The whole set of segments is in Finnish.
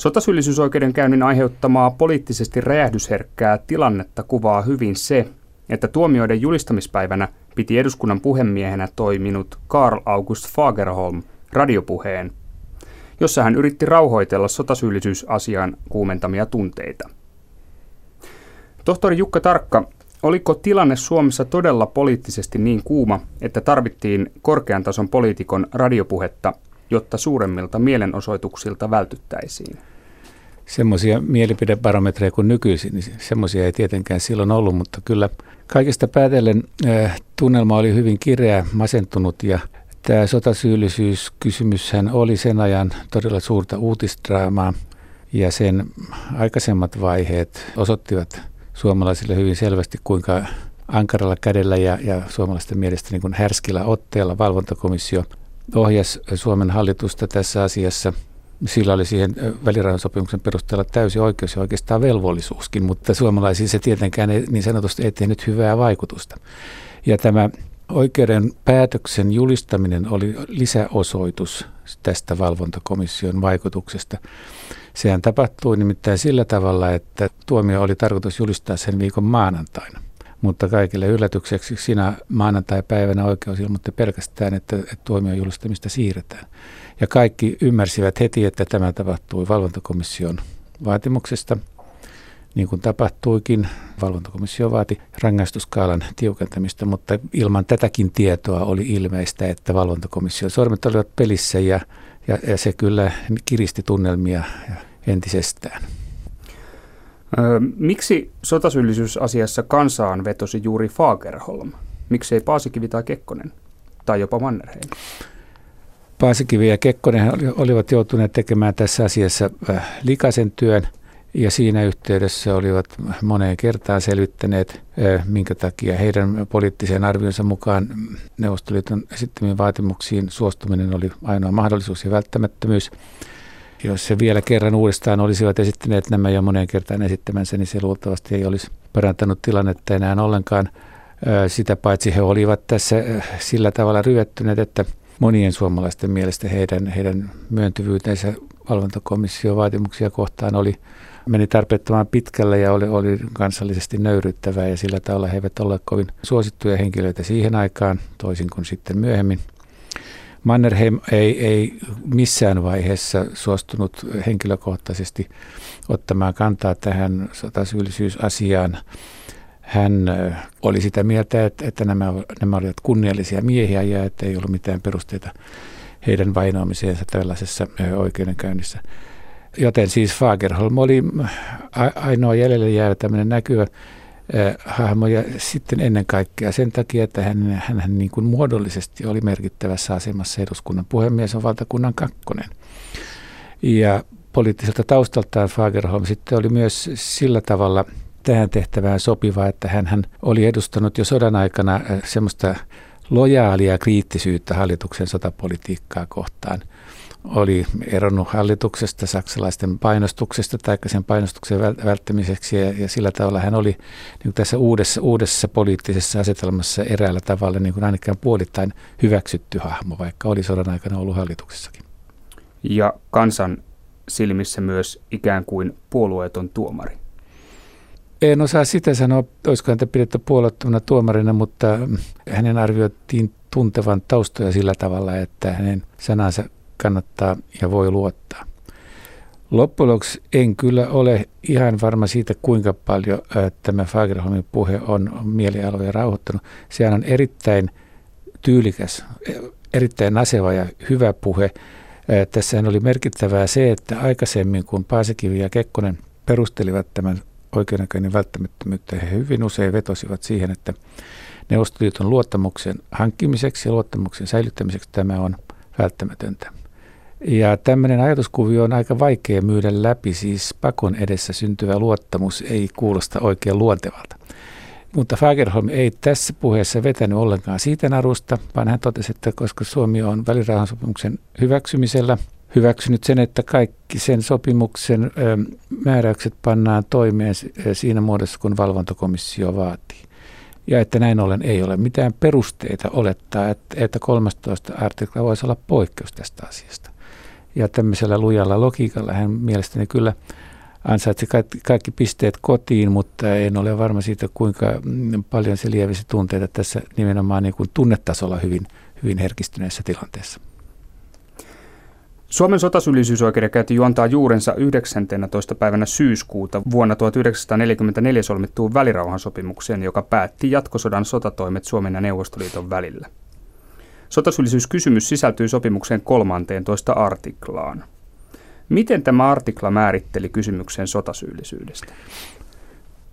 Sotasyyllisyysoikeudenkäynnin aiheuttamaa poliittisesti räjähdysherkkää tilannetta kuvaa hyvin se, että tuomioiden julistamispäivänä piti eduskunnan puhemiehenä toiminut Karl August Fagerholm radiopuheen, jossa hän yritti rauhoitella sotasyyllisyysasian kuumentamia tunteita. Tohtori Jukka Tarkka, oliko tilanne Suomessa todella poliittisesti niin kuuma, että tarvittiin korkean tason poliitikon radiopuhetta, jotta suuremmilta mielenosoituksilta vältyttäisiin? Semmoisia mielipidebarometreja kuin nykyisin, niin semmoisia ei tietenkään silloin ollut, mutta kyllä kaikesta päätellen äh, tunnelma oli hyvin kireä, masentunut ja Tämä sotasyyllisyyskysymyshän oli sen ajan todella suurta uutistraamaa ja sen aikaisemmat vaiheet osottivat suomalaisille hyvin selvästi, kuinka ankaralla kädellä ja, ja suomalaisten mielestä niin kuin härskillä otteella valvontakomissio ohjasi Suomen hallitusta tässä asiassa. Sillä oli siihen välirahansopimuksen perusteella täysi oikeus ja oikeastaan velvollisuuskin, mutta suomalaisiin se tietenkään ei, niin sanotusti ei tehnyt hyvää vaikutusta. Ja tämä Oikeuden päätöksen julistaminen oli lisäosoitus tästä valvontakomission vaikutuksesta. Sehän tapahtui nimittäin sillä tavalla, että tuomio oli tarkoitus julistaa sen viikon maanantaina. Mutta kaikille yllätykseksi siinä maanantai-päivänä oikeus ilmoitti pelkästään, että, että tuomion julistamista siirretään. Ja kaikki ymmärsivät heti, että tämä tapahtui valvontakomission vaatimuksesta – niin kuin tapahtuikin. Valvontakomissio vaati rangaistuskaalan tiukentamista, mutta ilman tätäkin tietoa oli ilmeistä, että valvontakomission sormet olivat pelissä ja, ja, ja se kyllä kiristi tunnelmia entisestään. Miksi sotasyyllisyysasiassa kansaan vetosi juuri Fagerholm? Miksei Paasikivi tai Kekkonen tai jopa Mannerheim? Paasikivi ja Kekkonen olivat joutuneet tekemään tässä asiassa likaisen työn – ja siinä yhteydessä olivat moneen kertaan selvittäneet, minkä takia heidän poliittisen arvionsa mukaan Neuvostoliiton esittämiin vaatimuksiin suostuminen oli ainoa mahdollisuus ja välttämättömyys. Jos se vielä kerran uudestaan olisivat esittäneet nämä jo moneen kertaan esittämänsä, niin se luultavasti ei olisi parantanut tilannetta enää ollenkaan. Sitä paitsi he olivat tässä sillä tavalla ryvettyneet, että monien suomalaisten mielestä heidän, heidän myöntyvyytensä valvontakomission vaatimuksia kohtaan oli meni tarpeettoman pitkälle ja oli, oli kansallisesti nöyryttävää ja sillä tavalla he eivät ole kovin suosittuja henkilöitä siihen aikaan, toisin kuin sitten myöhemmin. Mannerheim ei, ei missään vaiheessa suostunut henkilökohtaisesti ottamaan kantaa tähän sotasyyllisyysasiaan. Hän oli sitä mieltä, että, että nämä, nämä olivat kunniallisia miehiä ja että ei ollut mitään perusteita heidän vainoamiseensa tällaisessa oikeudenkäynnissä. Joten siis Fagerholm oli ainoa jäljelle jäävä tämmöinen näkyvä äh, hahmo ja sitten ennen kaikkea sen takia, että hän, hän, hän niin kuin muodollisesti oli merkittävässä asemassa eduskunnan puhemies on valtakunnan kakkonen. Ja poliittiselta taustaltaan Fagerholm sitten oli myös sillä tavalla tähän tehtävään sopiva, että hän, hän oli edustanut jo sodan aikana semmoista lojaalia kriittisyyttä hallituksen sotapolitiikkaa kohtaan – oli eronnut hallituksesta saksalaisten painostuksesta tai sen painostuksen välttämiseksi ja, ja sillä tavalla hän oli niin tässä uudessa, uudessa poliittisessa asetelmassa eräällä tavalla niin kuin ainakaan puolittain hyväksytty hahmo, vaikka oli sodan aikana ollut hallituksessakin. Ja kansan silmissä myös ikään kuin puolueeton tuomari. En osaa sitä sanoa, olisiko häntä pidetty puolueettomana tuomarina, mutta hänen arvioitiin tuntevan taustoja sillä tavalla, että hänen sanansa kannattaa ja voi luottaa. Loppujen en kyllä ole ihan varma siitä, kuinka paljon tämä Fagerholmin puhe on mielialoja rauhoittanut. Sehän on erittäin tyylikäs, erittäin naseva ja hyvä puhe. Tässä oli merkittävää se, että aikaisemmin kun Paasikivi ja Kekkonen perustelivat tämän oikeudenkäynnin välttämättömyyttä, he hyvin usein vetosivat siihen, että Neuvostoliiton luottamuksen hankkimiseksi ja luottamuksen säilyttämiseksi tämä on välttämätöntä. Ja tämmöinen ajatuskuvio on aika vaikea myydä läpi, siis pakon edessä syntyvä luottamus ei kuulosta oikein luontevalta. Mutta Fagerholm ei tässä puheessa vetänyt ollenkaan siitä narusta, vaan hän totesi, että koska Suomi on välirahansopimuksen hyväksymisellä hyväksynyt sen, että kaikki sen sopimuksen määräykset pannaan toimeen siinä muodossa, kun valvontakomissio vaatii. Ja että näin ollen ei ole mitään perusteita olettaa, että 13 artikla voisi olla poikkeus tästä asiasta. Ja tämmöisellä lujalla logiikalla hän mielestäni kyllä ansaitsi kaikki, pisteet kotiin, mutta en ole varma siitä, kuinka paljon se lievisi tunteita tässä nimenomaan niin kuin tunnetasolla hyvin, hyvin herkistyneessä tilanteessa. Suomen sotasyyllisyysoikeudenkäynti juontaa juurensa 19. päivänä syyskuuta vuonna 1944 solmittuun välirauhansopimukseen, joka päätti jatkosodan sotatoimet Suomen ja Neuvostoliiton välillä. Sotasyyllisyyskysymys sisältyy sopimuksen 13 artiklaan. Miten tämä artikla määritteli kysymyksen sotasyyllisyydestä?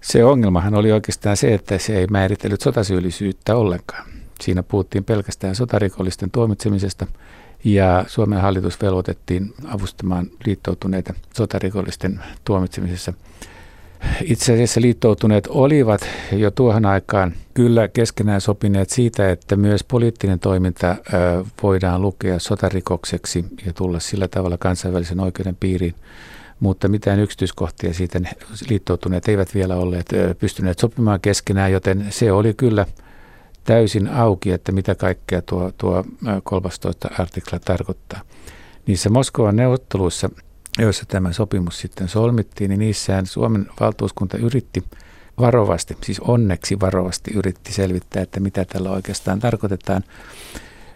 Se ongelmahan oli oikeastaan se, että se ei määritellyt sotasyyllisyyttä ollenkaan. Siinä puhuttiin pelkästään sotarikollisten tuomitsemisesta ja Suomen hallitus velvoitettiin avustamaan liittoutuneita sotarikollisten tuomitsemisessa. Itse asiassa liittoutuneet olivat jo tuohon aikaan kyllä keskenään sopineet siitä, että myös poliittinen toiminta voidaan lukea sotarikokseksi ja tulla sillä tavalla kansainvälisen oikeuden piiriin. Mutta mitään yksityiskohtia siitä liittoutuneet eivät vielä olleet pystyneet sopimaan keskenään, joten se oli kyllä – täysin auki, että mitä kaikkea tuo, tuo 13 artikla tarkoittaa. Niissä Moskovan neuvotteluissa, joissa tämä sopimus sitten solmittiin, niin niissään Suomen valtuuskunta yritti varovasti, siis onneksi varovasti yritti selvittää, että mitä tällä oikeastaan tarkoitetaan.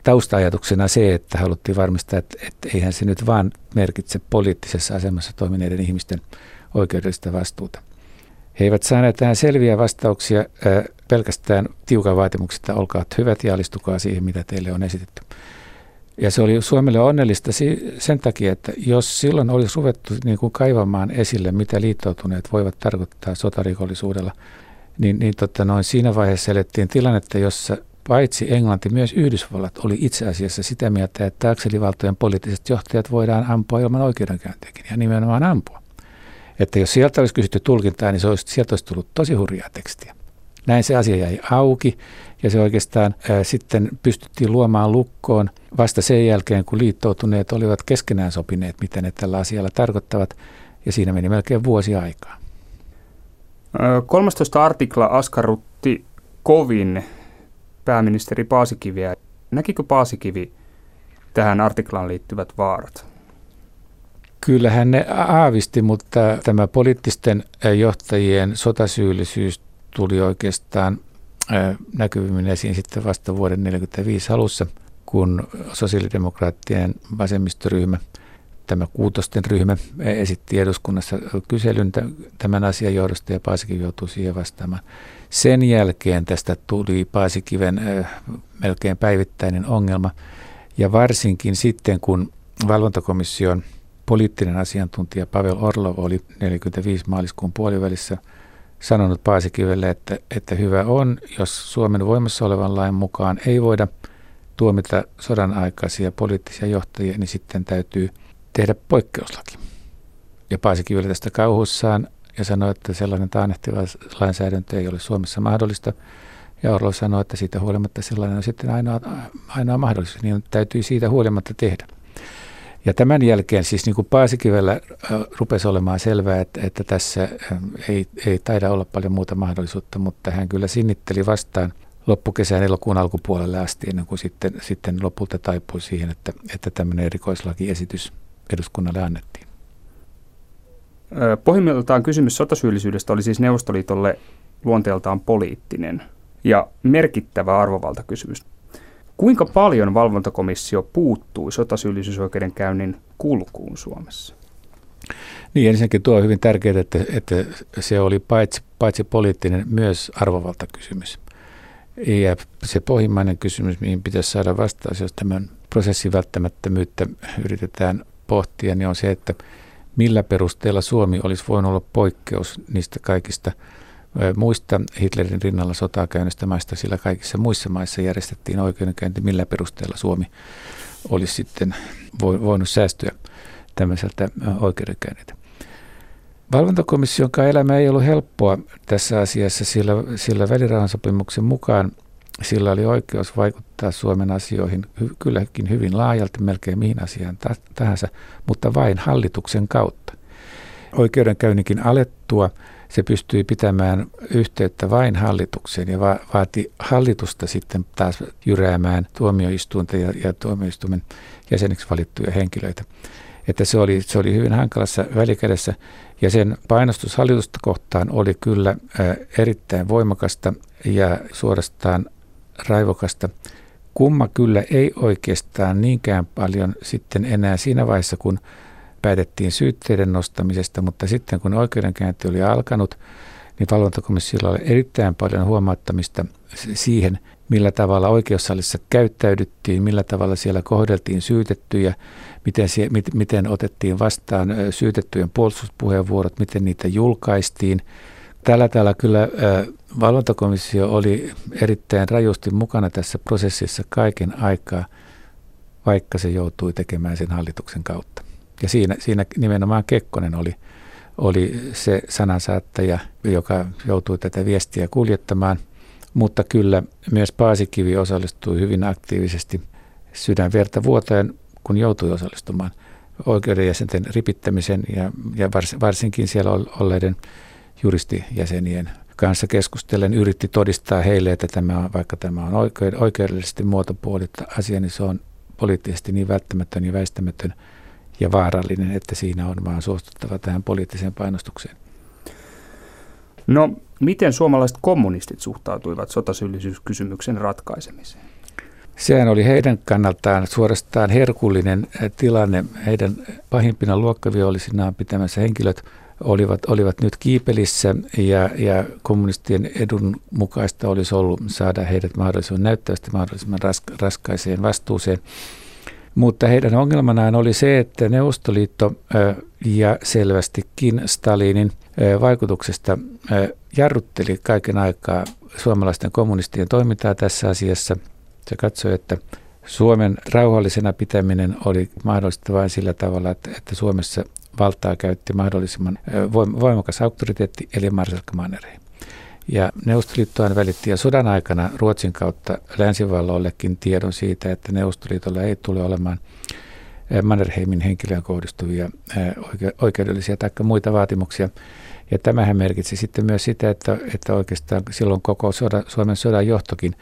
Tausta-ajatuksena se, että haluttiin varmistaa, että, että eihän se nyt vaan merkitse poliittisessa asemassa toimineiden ihmisten oikeudellista vastuuta. He eivät saaneet tähän selviä vastauksia pelkästään tiukan vaatimuksista, olkaa hyvät ja alistukaa siihen, mitä teille on esitetty. Ja se oli Suomelle onnellista sen takia, että jos silloin olisi ruvettu niin kuin kaivamaan esille, mitä liittoutuneet voivat tarkoittaa sotarikollisuudella, niin, niin totta noin, siinä vaiheessa elettiin tilannetta, jossa paitsi Englanti, myös Yhdysvallat oli itse asiassa sitä mieltä, että akselivaltojen poliittiset johtajat voidaan ampua ilman oikeudenkäyntiäkin ja nimenomaan ampua. Että jos sieltä olisi kysytty tulkintaa, niin se olisi, sieltä olisi tullut tosi hurjaa tekstiä. Näin se asia jäi auki ja se oikeastaan ää, sitten pystyttiin luomaan lukkoon vasta sen jälkeen, kun liittoutuneet olivat keskenään sopineet, mitä ne tällä asialla tarkoittavat ja siinä meni melkein vuosi aikaa. 13 artikla askarrutti kovin pääministeri Paasikiviä. Näkikö Paasikivi tähän artiklaan liittyvät vaarat? Kyllähän ne aavisti, mutta tämä poliittisten johtajien sotasyyllisyys tuli oikeastaan näkyvimmin esiin sitten vasta vuoden 1945 alussa, kun sosiaalidemokraattien vasemmistoryhmä, tämä kuutosten ryhmä, esitti eduskunnassa kyselyn tämän asian johdosta ja Paasikivi joutui siihen vastaamaan. Sen jälkeen tästä tuli Paasikiven melkein päivittäinen ongelma ja varsinkin sitten, kun valvontakomission poliittinen asiantuntija Pavel Orlov oli 45 maaliskuun puolivälissä – sanonut Paasikivelle, että, että hyvä on, jos Suomen voimassa olevan lain mukaan ei voida tuomita sodan aikaisia poliittisia johtajia, niin sitten täytyy tehdä poikkeuslaki. Ja Paasikivelle tästä kauhussaan ja sanoi, että sellainen taannehtiva lainsäädäntö ei ole Suomessa mahdollista. Ja Orlov sanoi, että siitä huolimatta sellainen on sitten ainoa, ainoa mahdollisuus, niin täytyy siitä huolimatta tehdä. Ja tämän jälkeen siis niin kuin Paasikivellä rupesi olemaan selvää, että, että tässä ei, ei taida olla paljon muuta mahdollisuutta, mutta hän kyllä sinnitteli vastaan loppukesän elokuun alkupuolelle asti ennen kuin sitten, sitten lopulta taipui siihen, että, että tämmöinen erikoislakiesitys eduskunnalle annettiin. Pohjimmiltaan kysymys sotasyyllisyydestä oli siis Neuvostoliitolle luonteeltaan poliittinen ja merkittävä arvovaltakysymys. Kuinka paljon valvontakomissio puuttui sotasyyllisyysoikeudenkäynnin kulkuun Suomessa? Niin ensinnäkin tuo on hyvin tärkeää, että, että se oli paitsi, paitsi poliittinen myös arvovaltakysymys. Ja se pohjimmainen kysymys, mihin pitäisi saada vastaus, jos tämän prosessin välttämättömyyttä yritetään pohtia, niin on se, että millä perusteella Suomi olisi voinut olla poikkeus niistä kaikista – muista Hitlerin rinnalla sotaa käynnistä maista, sillä kaikissa muissa maissa järjestettiin oikeudenkäynti, millä perusteella Suomi olisi sitten voinut säästyä tämmöiseltä oikeudenkäynniltä. Valvontakomission elämä ei ollut helppoa tässä asiassa, sillä, sillä välirahansopimuksen mukaan sillä oli oikeus vaikuttaa Suomen asioihin kylläkin hyvin laajalti, melkein mihin asiaan tahansa, mutta vain hallituksen kautta. Oikeudenkäynnikin alettua se pystyi pitämään yhteyttä vain hallitukseen ja va- vaati hallitusta sitten taas jyräämään tuomioistuinta ja, ja tuomioistuimen jäseneksi valittuja henkilöitä. että se oli, se oli hyvin hankalassa välikädessä ja sen painostus hallitusta kohtaan oli kyllä erittäin voimakasta ja suorastaan raivokasta. Kumma kyllä ei oikeastaan niinkään paljon sitten enää siinä vaiheessa, kun päätettiin syytteiden nostamisesta, mutta sitten kun oikeudenkäynti oli alkanut, niin valvontakomissiolla oli erittäin paljon huomauttamista siihen, millä tavalla oikeussalissa käyttäydyttiin, millä tavalla siellä kohdeltiin syytettyjä, miten, sie, mit, miten otettiin vastaan syytettyjen puolustuspuheenvuorot, miten niitä julkaistiin. Tällä tavalla kyllä valvontakomissio oli erittäin rajusti mukana tässä prosessissa kaiken aikaa, vaikka se joutui tekemään sen hallituksen kautta. Ja siinä, siinä nimenomaan Kekkonen oli, oli se sanansaattaja, joka joutui tätä viestiä kuljettamaan. Mutta kyllä myös Paasikivi osallistui hyvin aktiivisesti sydänverta vuoteen, kun joutui osallistumaan oikeudenjäsenten ripittämisen ja, ja varsinkin siellä olleiden juristijäsenien kanssa keskustellen yritti todistaa heille, että tämä vaikka tämä on oikeudellisesti muotopuolita asia, niin se on poliittisesti niin välttämätön ja väistämätön ja vaarallinen, että siinä on vaan suostuttava tähän poliittiseen painostukseen. No, miten suomalaiset kommunistit suhtautuivat sotasyyllisyyskysymyksen ratkaisemiseen? Sehän oli heidän kannaltaan suorastaan herkullinen eh, tilanne. Heidän pahimpina luokkavihollisinaan pitämässä henkilöt olivat, olivat nyt kiipelissä ja, ja kommunistien edun mukaista olisi ollut saada heidät mahdollisimman näyttävästi mahdollisimman raska, raskaiseen vastuuseen. Mutta heidän ongelmanaan oli se, että Neuvostoliitto ja selvästikin Stalinin vaikutuksesta jarrutteli kaiken aikaa suomalaisten kommunistien toimintaa tässä asiassa. Se katsoi, että Suomen rauhallisena pitäminen oli mahdollista vain sillä tavalla, että, että Suomessa valtaa käytti mahdollisimman voimakas auktoriteetti, eli Marsalkka Mannerheim. Ja Neuvostoliittohan välitti ja sodan aikana Ruotsin kautta länsivalloillekin tiedon siitä, että Neuvostoliitolla ei tule olemaan Mannerheimin henkilöön kohdistuvia oikeudellisia tai muita vaatimuksia. Ja tämähän merkitsi sitten myös sitä, että, että oikeastaan silloin koko soda, Suomen sodan johtokin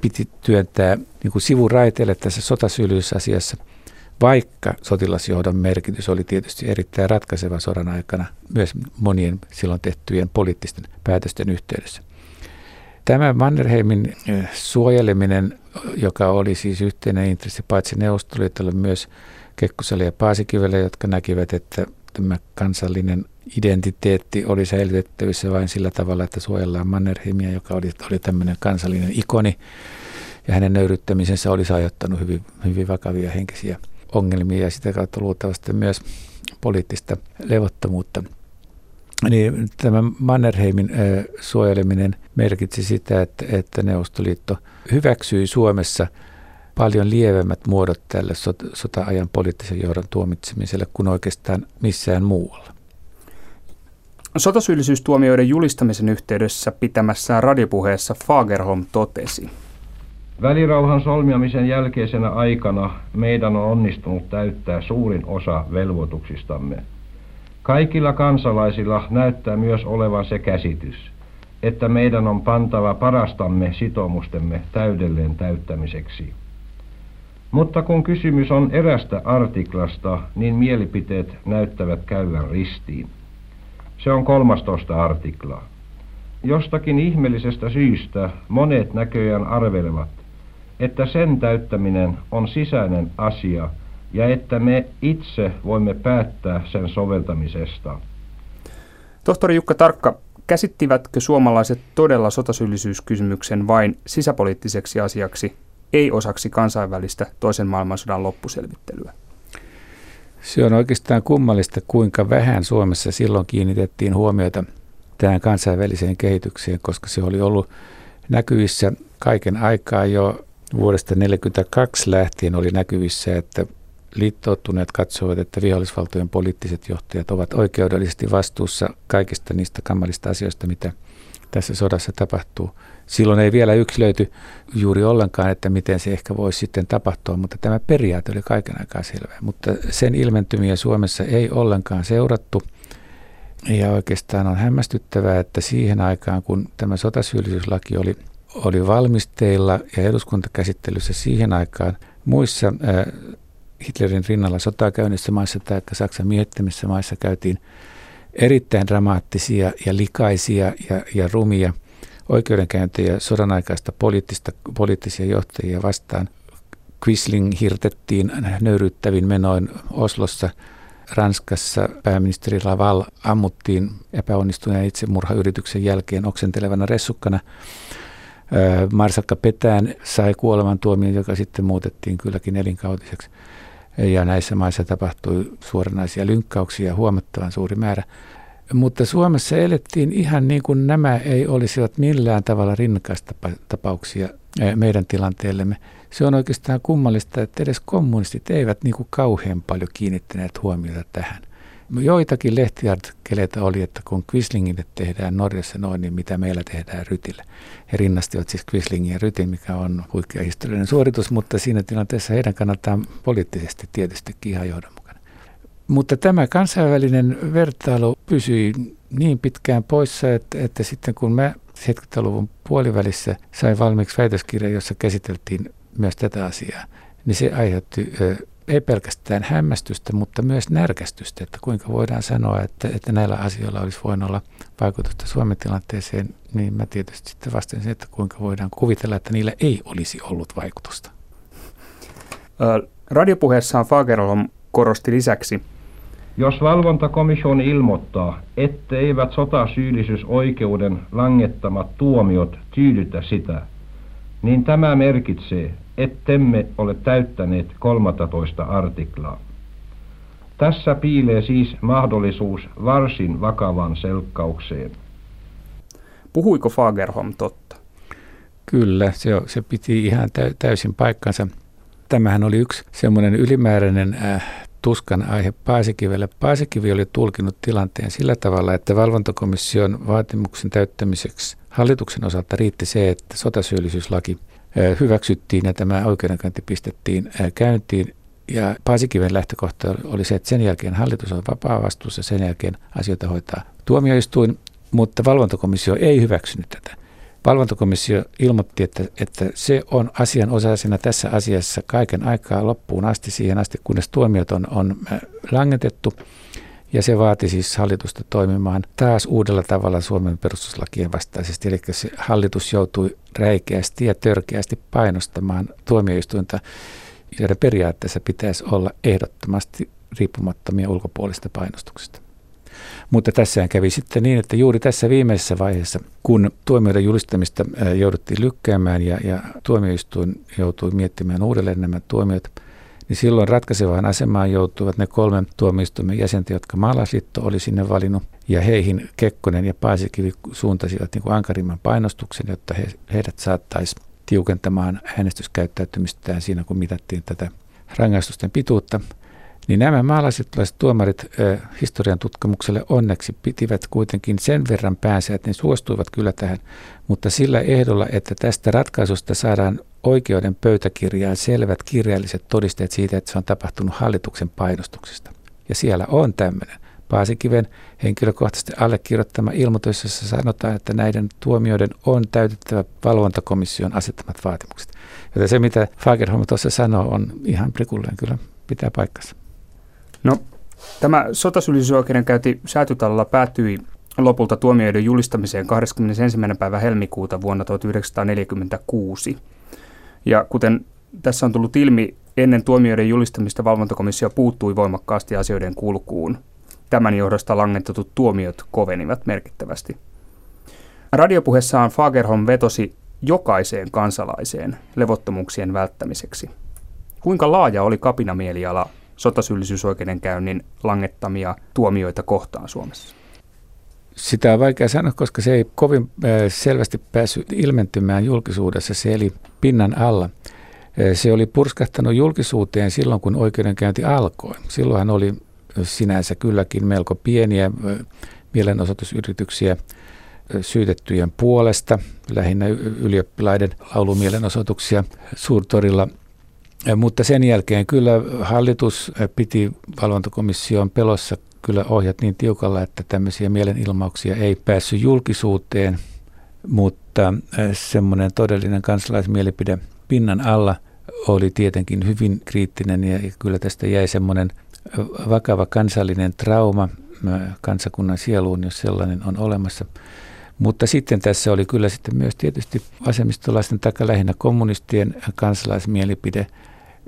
piti työntää niin kuin sivuraiteelle tässä sotasyyllisyysasiassa – vaikka sotilasjohdon merkitys oli tietysti erittäin ratkaiseva sodan aikana myös monien silloin tehtyjen poliittisten päätösten yhteydessä. Tämä Mannerheimin suojeleminen, joka oli siis yhteinen intressi paitsi Neuvostoliitolle myös Kekkoselle ja Paasikivelle, jotka näkivät, että tämä kansallinen identiteetti oli säilytettävissä vain sillä tavalla, että suojellaan Mannerheimia, joka oli, oli tämmöinen kansallinen ikoni, ja hänen nöyryttämisensä olisi aiheuttanut hyvin, hyvin vakavia henkisiä ongelmia ja sitä kautta luultavasti myös poliittista levottomuutta. Niin tämä Mannerheimin suojeleminen merkitsi sitä, että, että Neuvostoliitto hyväksyi Suomessa paljon lievemmät muodot tälle sota-ajan poliittisen johdon tuomitsemiselle kuin oikeastaan missään muualla. Sotasyyllisyystuomioiden julistamisen yhteydessä pitämässään radiopuheessa Fagerholm totesi – Välirauhan solmiamisen jälkeisenä aikana meidän on onnistunut täyttää suurin osa velvoituksistamme. Kaikilla kansalaisilla näyttää myös olevan se käsitys, että meidän on pantava parastamme sitomustemme täydelleen täyttämiseksi. Mutta kun kysymys on erästä artiklasta, niin mielipiteet näyttävät käyvän ristiin. Se on 13 artikla. Jostakin ihmeellisestä syystä monet näköjään arvelevat, että sen täyttäminen on sisäinen asia ja että me itse voimme päättää sen soveltamisesta. Tohtori Jukka Tarkka, käsittivätkö suomalaiset todella sotasyyllisyyskysymyksen vain sisäpoliittiseksi asiaksi, ei osaksi kansainvälistä toisen maailmansodan loppuselvittelyä? Se on oikeastaan kummallista, kuinka vähän Suomessa silloin kiinnitettiin huomiota tähän kansainväliseen kehitykseen, koska se oli ollut näkyvissä kaiken aikaa jo Vuodesta 1942 lähtien oli näkyvissä, että liittoutuneet katsovat, että vihollisvaltojen poliittiset johtajat ovat oikeudellisesti vastuussa kaikista niistä kammalista asioista, mitä tässä sodassa tapahtuu. Silloin ei vielä yksilöity juuri ollenkaan, että miten se ehkä voisi sitten tapahtua, mutta tämä periaate oli kaiken aikaa selvä. Mutta sen ilmentymiä Suomessa ei ollenkaan seurattu. Ja oikeastaan on hämmästyttävää, että siihen aikaan, kun tämä sotasyyllisyyslaki oli oli valmisteilla ja eduskuntakäsittelyssä siihen aikaan muissa Hitlerin rinnalla sotaa käynnissä maissa tai Saksan miehittämissä maissa käytiin erittäin dramaattisia ja likaisia ja, ja rumia oikeudenkäyntejä sodan aikaista poliittista, poliittisia johtajia vastaan. Quisling hirtettiin nöyryttävin menoin Oslossa. Ranskassa pääministeri Laval ammuttiin epäonnistuneen itsemurhayrityksen jälkeen oksentelevana ressukkana. Marsakka Petään sai kuolemantuomion, joka sitten muutettiin kylläkin elinkautiseksi. Ja näissä maissa tapahtui suoranaisia lynkkauksia huomattavan suuri määrä. Mutta Suomessa elettiin ihan niin kuin nämä ei olisivat millään tavalla rinnakkaista tapauksia meidän tilanteellemme. Se on oikeastaan kummallista, että edes kommunistit eivät niin kuin kauhean paljon kiinnittäneet huomiota tähän. Joitakin lehtiartikkeleita oli, että kun Quislingille tehdään Norjassa noin, niin mitä meillä tehdään Rytille. He rinnastivat siis Quislingin ja Rytin, mikä on huikea historiallinen suoritus, mutta siinä tilanteessa heidän kannattaa poliittisesti tietystikin ihan johdonmukainen. Mutta tämä kansainvälinen vertailu pysyi niin pitkään poissa, että, että sitten kun mä 70-luvun puolivälissä sain valmiiksi väitöskirjan, jossa käsiteltiin myös tätä asiaa, niin se aiheutti ei pelkästään hämmästystä, mutta myös närkästystä, että kuinka voidaan sanoa, että, että näillä asioilla olisi voinut olla vaikutusta Suomen tilanteeseen, niin mä tietysti sitten vastasin sen, että kuinka voidaan kuvitella, että niillä ei olisi ollut vaikutusta. Radiopuheessaan Fagerholm korosti lisäksi, jos valvontakomission ilmoittaa, etteivät sotasyyllisyysoikeuden langettamat tuomiot tyydytä sitä, niin tämä merkitsee, ettemme ole täyttäneet 13 artiklaa. Tässä piilee siis mahdollisuus varsin vakavan selkkaukseen. Puhuiko Fagerholm totta? Kyllä, se, se piti ihan täysin paikkansa. Tämähän oli yksi semmoinen ylimääräinen äh, tuskan aihe Paasikivelle. Paasikivi oli tulkinut tilanteen sillä tavalla, että valvontakomission vaatimuksen täyttämiseksi hallituksen osalta riitti se, että sotasyyllisyyslaki hyväksyttiin ja tämä oikeudenkäynti pistettiin käyntiin. Ja Paasikiven lähtökohta oli se, että sen jälkeen hallitus on vapaa vastuussa, sen jälkeen asioita hoitaa tuomioistuin, mutta valvontakomissio ei hyväksynyt tätä. Valvontakomissio ilmoitti, että, että se on asianosaisena tässä asiassa kaiken aikaa loppuun asti, siihen asti kunnes tuomiot on, on langetettu. Ja se vaati siis hallitusta toimimaan taas uudella tavalla Suomen perustuslakien vastaisesti. Eli se hallitus joutui räikeästi ja törkeästi painostamaan tuomioistuinta, joiden periaatteessa pitäisi olla ehdottomasti riippumattomia ulkopuolista painostuksesta. Mutta tässä kävi sitten niin, että juuri tässä viimeisessä vaiheessa, kun tuomioiden julistamista jouduttiin lykkäämään ja, ja tuomioistuin joutui miettimään uudelleen nämä tuomiot – niin silloin ratkaisevaan asemaan joutuivat ne kolme tuomioistuimen jäsentä, jotka maalaisliitto oli sinne valinnut. Ja heihin Kekkonen ja Paasikivi suuntasivat niin kuin ankarimman painostuksen, jotta he, heidät saattaisi tiukentamaan äänestyskäyttäytymistään siinä, kun mitattiin tätä rangaistusten pituutta. Niin nämä maalaisliittolaiset tuomarit historian tutkimukselle onneksi pitivät kuitenkin sen verran päänsä, että ne suostuivat kyllä tähän, mutta sillä ehdolla, että tästä ratkaisusta saadaan oikeuden pöytäkirjaan selvät kirjalliset todisteet siitä, että se on tapahtunut hallituksen painostuksesta. Ja siellä on tämmöinen. Paasikiven henkilökohtaisesti allekirjoittama ilmoitus, jossa sanotaan, että näiden tuomioiden on täytettävä valvontakomission asettamat vaatimukset. Joten se, mitä Fagerholm tuossa sanoo, on ihan prikulleen kyllä pitää paikkansa. No, tämä sotasyyllisyysoikeudenkäynti säätytalolla päättyi lopulta tuomioiden julistamiseen 21. päivä helmikuuta vuonna 1946. Ja kuten tässä on tullut ilmi, ennen tuomioiden julistamista valvontakomissio puuttui voimakkaasti asioiden kulkuun. Tämän johdosta langentetut tuomiot kovenivat merkittävästi. Radiopuheessaan Fagerholm vetosi jokaiseen kansalaiseen levottomuuksien välttämiseksi. Kuinka laaja oli kapinamieliala sotasyyllisyysoikeudenkäynnin langettamia tuomioita kohtaan Suomessa? Sitä on vaikea sanoa, koska se ei kovin selvästi päässyt ilmentymään julkisuudessa. Se eli pinnan alla. Se oli purskahtanut julkisuuteen silloin, kun oikeudenkäynti alkoi. Silloinhan oli sinänsä kylläkin melko pieniä mielenosoitusyrityksiä syytettyjen puolesta, lähinnä ylioppilaiden laulumielenosoituksia suurtorilla. Mutta sen jälkeen kyllä hallitus piti valvontakomission pelossa kyllä ohjat niin tiukalla, että tämmöisiä mielenilmauksia ei päässyt julkisuuteen, mutta semmoinen todellinen kansalaismielipide pinnan alla oli tietenkin hyvin kriittinen ja kyllä tästä jäi semmoinen vakava kansallinen trauma kansakunnan sieluun, jos sellainen on olemassa. Mutta sitten tässä oli kyllä sitten myös tietysti vasemmistolaisten takia lähinnä kommunistien kansalaismielipide,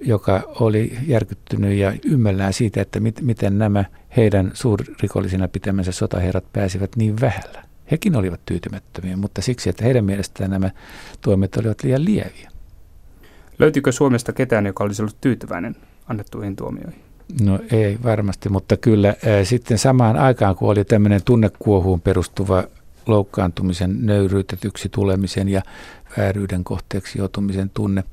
joka oli järkyttynyt ja ymmällään siitä, että mit, miten nämä heidän suurrikollisina pitämänsä sotaherrat pääsivät niin vähällä. Hekin olivat tyytymättömiä, mutta siksi, että heidän mielestään nämä toimet olivat liian lieviä. Löytyykö Suomesta ketään, joka olisi ollut tyytyväinen annettuihin tuomioihin? No ei varmasti, mutta kyllä ää, sitten samaan aikaan, kun oli tämmöinen tunnekuohuun perustuva loukkaantumisen, nöyryytetyksi tulemisen ja vääryyden kohteeksi joutumisen tunne,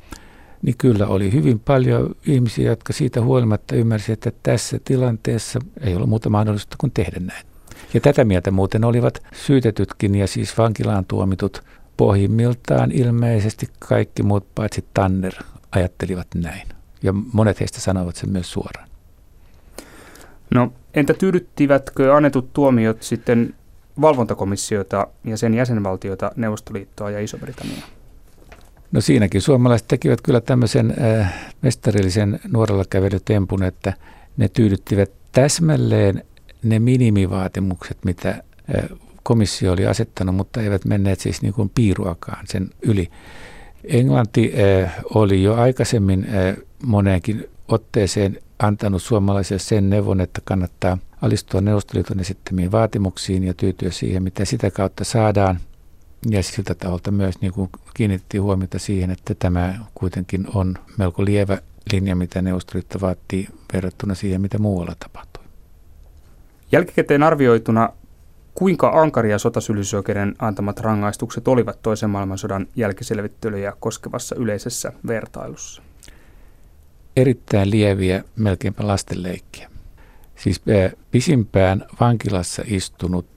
niin kyllä oli hyvin paljon ihmisiä, jotka siitä huolimatta ymmärsivät, että tässä tilanteessa ei ollut muuta mahdollista kuin tehdä näin. Ja tätä mieltä muuten olivat syytetytkin ja siis vankilaan tuomitut pohjimmiltaan ilmeisesti kaikki muut paitsi Tanner ajattelivat näin. Ja monet heistä sanovat sen myös suoraan. No entä tyydyttivätkö annetut tuomiot sitten valvontakomissiota ja sen jäsenvaltiota, Neuvostoliittoa ja Iso-Britanniaa? No siinäkin suomalaiset tekivät kyllä tämmöisen äh, mestarillisen nuorella kävelytempun, että ne tyydyttivät täsmälleen ne minimivaatimukset, mitä äh, komissio oli asettanut, mutta eivät menneet siis niin kuin piiruakaan sen yli. Englanti äh, oli jo aikaisemmin äh, moneenkin otteeseen antanut suomalaisille sen neuvon, että kannattaa alistua Neuvostoliiton esittämiin vaatimuksiin ja tyytyä siihen, mitä sitä kautta saadaan. Ja siltä taholta myös niin kuin kiinnitettiin huomiota siihen, että tämä kuitenkin on melko lievä linja, mitä Neuvostoliitto vaatii verrattuna siihen, mitä muualla tapahtui. Jälkikäteen arvioituna, kuinka ankaria sotasyyllisyysoikeuden antamat rangaistukset olivat toisen maailmansodan jälkiselvittelyjä koskevassa yleisessä vertailussa? Erittäin lieviä, melkeinpä lastenleikkiä. Siis pisimpään vankilassa istunut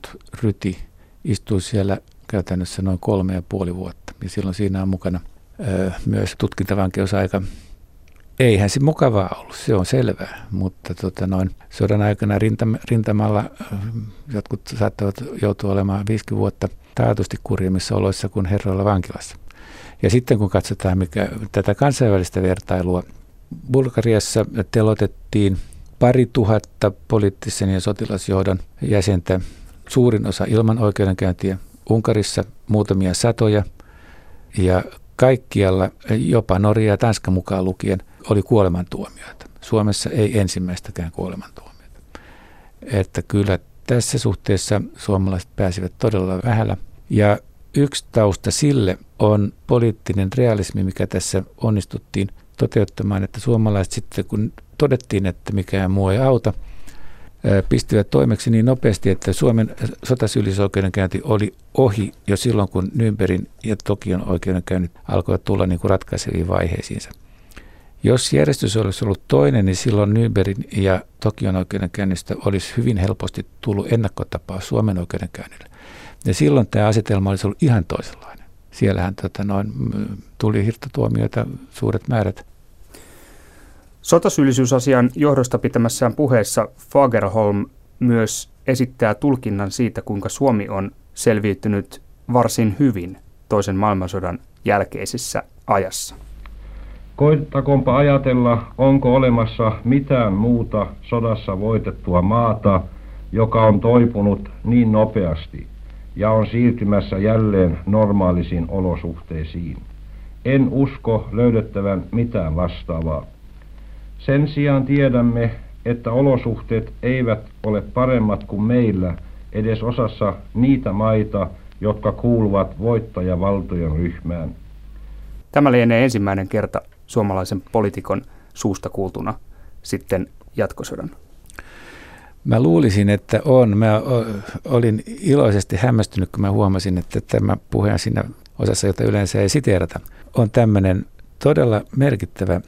ryti istui siellä käytännössä noin kolme ja puoli vuotta. Ja silloin siinä on mukana ö, myös tutkintavankeusaika. Eihän se mukavaa ollut, se on selvää, mutta tota noin, sodan aikana rintam, rintamalla jotkut saattavat joutua olemaan viisi vuotta taatusti kurjimmissa oloissa kuin herroilla vankilassa. Ja sitten kun katsotaan mikä, tätä kansainvälistä vertailua, Bulgariassa telotettiin pari tuhatta poliittisen ja sotilasjohdon jäsentä, suurin osa ilman oikeudenkäyntiä, Unkarissa muutamia satoja ja kaikkialla, jopa Norja ja Tanska mukaan lukien, oli kuolemantuomioita. Suomessa ei ensimmäistäkään kuolemantuomiota. Että kyllä tässä suhteessa suomalaiset pääsivät todella vähällä. Ja yksi tausta sille on poliittinen realismi, mikä tässä onnistuttiin toteuttamaan, että suomalaiset sitten kun todettiin, että mikään muu ei auta – pistivät toimeksi niin nopeasti, että Suomen sotasyyllisyysoikeudenkäynti oli ohi jo silloin, kun Nürnbergin ja Tokion oikeudenkäynnit alkoivat tulla niin kuin ratkaiseviin vaiheisiinsa. Jos järjestys olisi ollut toinen, niin silloin Nürnbergin ja Tokion oikeudenkäynnistä olisi hyvin helposti tullut ennakkotapaus Suomen oikeudenkäynnille. Ja silloin tämä asetelma olisi ollut ihan toisenlainen. Siellähän tota, noin, tuli hirtatuomioita suuret määrät Sotasyyllisyysasian johdosta pitämässään puheessa Fagerholm myös esittää tulkinnan siitä, kuinka Suomi on selviytynyt varsin hyvin toisen maailmansodan jälkeisessä ajassa. Koittakoonpa ajatella, onko olemassa mitään muuta sodassa voitettua maata, joka on toipunut niin nopeasti ja on siirtymässä jälleen normaalisiin olosuhteisiin. En usko löydettävän mitään vastaavaa. Sen sijaan tiedämme, että olosuhteet eivät ole paremmat kuin meillä edes osassa niitä maita, jotka kuuluvat voittajavaltojen ryhmään. Tämä lienee ensimmäinen kerta suomalaisen poliitikon suusta kuultuna sitten jatkosodan. Mä luulisin, että on. Mä olin iloisesti hämmästynyt, kun mä huomasin, että tämä puhe siinä osassa, jota yleensä ei siteerata, on tämmöinen todella merkittävä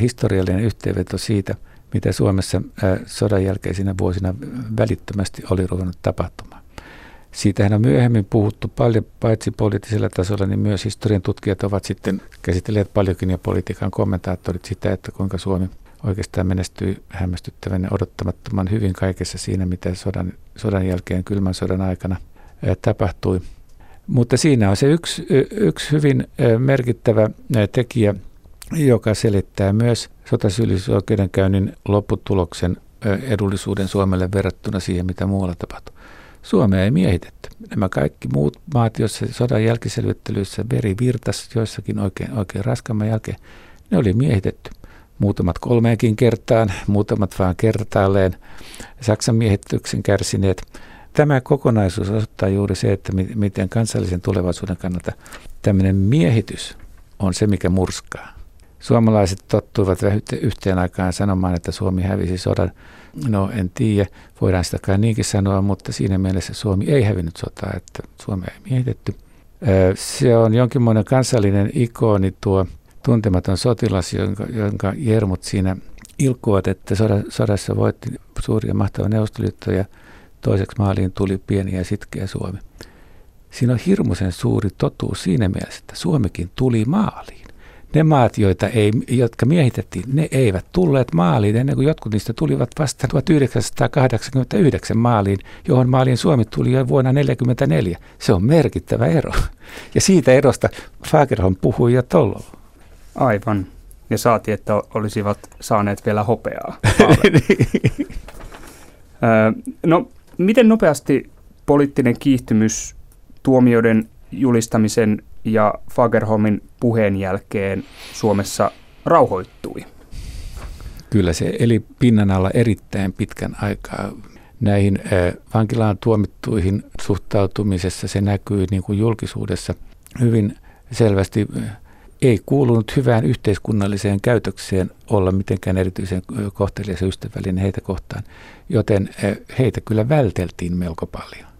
historiallinen yhteenveto siitä, mitä Suomessa sodan jälkeisinä vuosina välittömästi oli ruvennut tapahtumaan. Siitähän on myöhemmin puhuttu paljon, paitsi poliittisella tasolla, niin myös historian tutkijat ovat sitten käsitelleet paljonkin ja politiikan kommentaattorit sitä, että kuinka Suomi oikeastaan menestyi hämmästyttävän ja odottamattoman hyvin kaikessa siinä, mitä sodan, sodan jälkeen, kylmän sodan aikana tapahtui. Mutta siinä on se yksi, yksi hyvin merkittävä tekijä, joka selittää myös sotasyyllisyysoikeudenkäynnin lopputuloksen edullisuuden Suomelle verrattuna siihen, mitä muualla tapahtui. Suomea ei miehitetty. Nämä kaikki muut maat, joissa sodan jälkiselvittelyissä veri virtas joissakin oikein, oikein raskamman jälkeen, ne oli miehitetty. Muutamat kolmeenkin kertaan, muutamat vaan kertaalleen Saksan miehityksen kärsineet. Tämä kokonaisuus osoittaa juuri se, että miten kansallisen tulevaisuuden kannalta tämmöinen miehitys on se, mikä murskaa. Suomalaiset tottuivat yhteen aikaan sanomaan, että Suomi hävisi sodan. No en tiedä, voidaan sitä kai niinkin sanoa, mutta siinä mielessä Suomi ei hävinnyt sotaa, että Suomi ei miehitetty. Se on jonkinmoinen kansallinen ikoni tuo tuntematon sotilas, jonka, jonka jermut siinä ilkkuvat, että sodassa voitti suuri ja mahtava Neuvostoliitto ja toiseksi maaliin tuli pieni ja sitkeä Suomi. Siinä on hirmuisen suuri totuus siinä mielessä, että Suomikin tuli maaliin. Ne maat, joita ei, jotka miehitettiin, ne eivät tulleet maaliin ennen kuin jotkut niistä tulivat vasta 1989 maaliin, johon maaliin Suomi tuli jo vuonna 1944. Se on merkittävä ero. Ja siitä erosta Fagerholm puhui jo tolloin. Aivan. Ja saati, että olisivat saaneet vielä hopeaa. no, miten nopeasti poliittinen kiihtymys tuomioiden julistamisen ja Fagerholmin puheen jälkeen Suomessa rauhoittui? Kyllä se eli pinnan alla erittäin pitkän aikaa. Näihin vankilaan tuomittuihin suhtautumisessa se näkyy niin kuin julkisuudessa hyvin selvästi ei kuulunut hyvään yhteiskunnalliseen käytökseen olla mitenkään erityisen kohtelias ja ystävällinen heitä kohtaan, joten heitä kyllä välteltiin melko paljon.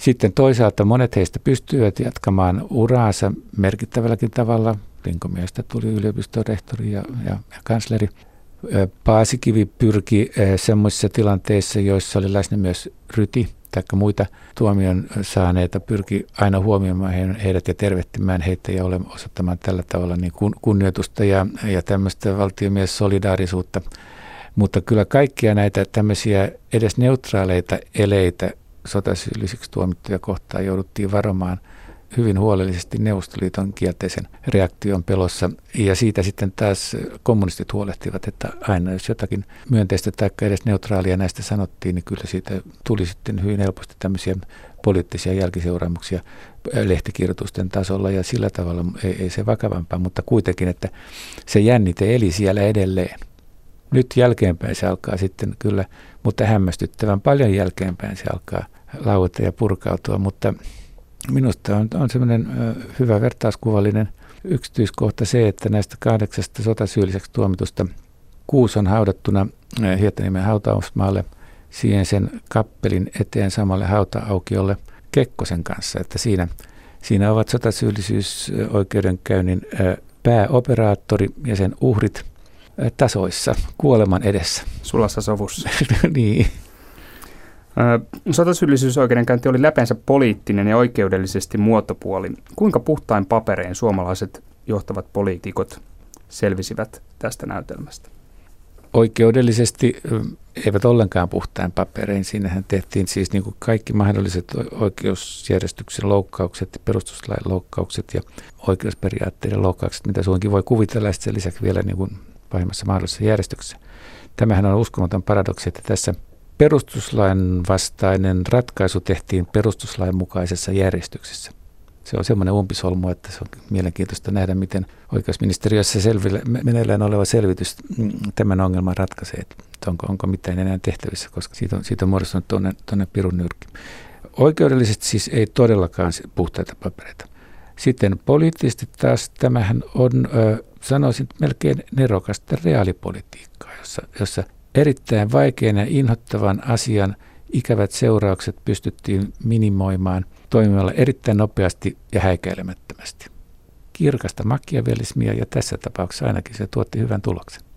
Sitten toisaalta monet heistä pystyivät jatkamaan uraansa merkittävälläkin tavalla. Linkomiestä tuli yliopistorehtori ja, ja, ja kansleri. Paasikivi pyrki semmoisissa tilanteissa, joissa oli läsnä myös ryti tai muita tuomion saaneita, pyrki aina huomioimaan heidät ja tervehtimään heitä ja osoittamaan tällä tavalla niin kunnioitusta ja, ja tämmöistä valtiomies solidaarisuutta. Mutta kyllä kaikkia näitä tämmöisiä edes neutraaleita eleitä sotasyyllisiksi tuomittuja kohtaan jouduttiin varomaan hyvin huolellisesti Neuvostoliiton kielteisen reaktion pelossa. Ja siitä sitten taas kommunistit huolehtivat, että aina jos jotakin myönteistä tai edes neutraalia näistä sanottiin, niin kyllä siitä tuli sitten hyvin helposti tämmöisiä poliittisia jälkiseuraamuksia lehtikirjoitusten tasolla ja sillä tavalla ei, ei se vakavampaa, mutta kuitenkin, että se jännite eli siellä edelleen. Nyt jälkeenpäin se alkaa sitten kyllä, mutta hämmästyttävän paljon jälkeenpäin se alkaa laueta ja purkautua, mutta minusta on, on semmoinen hyvä vertauskuvallinen yksityiskohta se, että näistä kahdeksasta sotasyylliseksi tuomitusta kuusi on haudattuna Hietaniemen hautausmaalle siihen sen kappelin eteen samalle hautaaukiolle Kekkosen kanssa, että siinä, siinä ovat sotasyyllisyysoikeudenkäynnin pääoperaattori ja sen uhrit tasoissa kuoleman edessä. Sulassa sovussa. niin. Sotasyyllisyysoikeudenkäynti oli läpeensä poliittinen ja oikeudellisesti muotopuoli. Kuinka puhtain papereen suomalaiset johtavat poliitikot selvisivät tästä näytelmästä? Oikeudellisesti eivät ollenkaan puhtain paperein. Siinähän tehtiin siis niin kuin kaikki mahdolliset oikeusjärjestyksen loukkaukset, perustuslain loukkaukset ja oikeusperiaatteiden loukkaukset, mitä suinkin voi kuvitella, ja sen lisäksi vielä niin kuin pahimmassa mahdollisessa järjestyksessä. Tämähän on uskomaton paradoksi, että tässä – perustuslain vastainen ratkaisu tehtiin perustuslain mukaisessa järjestyksessä. Se on semmoinen umpisolmu, että se on mielenkiintoista nähdä, miten oikeusministeriössä selville, meneillään oleva selvitys mm, tämän ongelman ratkaisee, että onko, onko mitään enää tehtävissä, koska siitä on, siitä on muodostunut tuonne, tuonne pirun nyrkki. Oikeudellisesti siis ei todellakaan puhtaita papereita. Sitten poliittisesti taas tämähän on, sanoisin, melkein nerokasta reaalipolitiikkaa, jossa, jossa Erittäin vaikean ja inhottavan asian ikävät seuraukset pystyttiin minimoimaan toimimalla erittäin nopeasti ja häikäilemättömästi. Kirkasta makiavelismia ja tässä tapauksessa ainakin se tuotti hyvän tuloksen.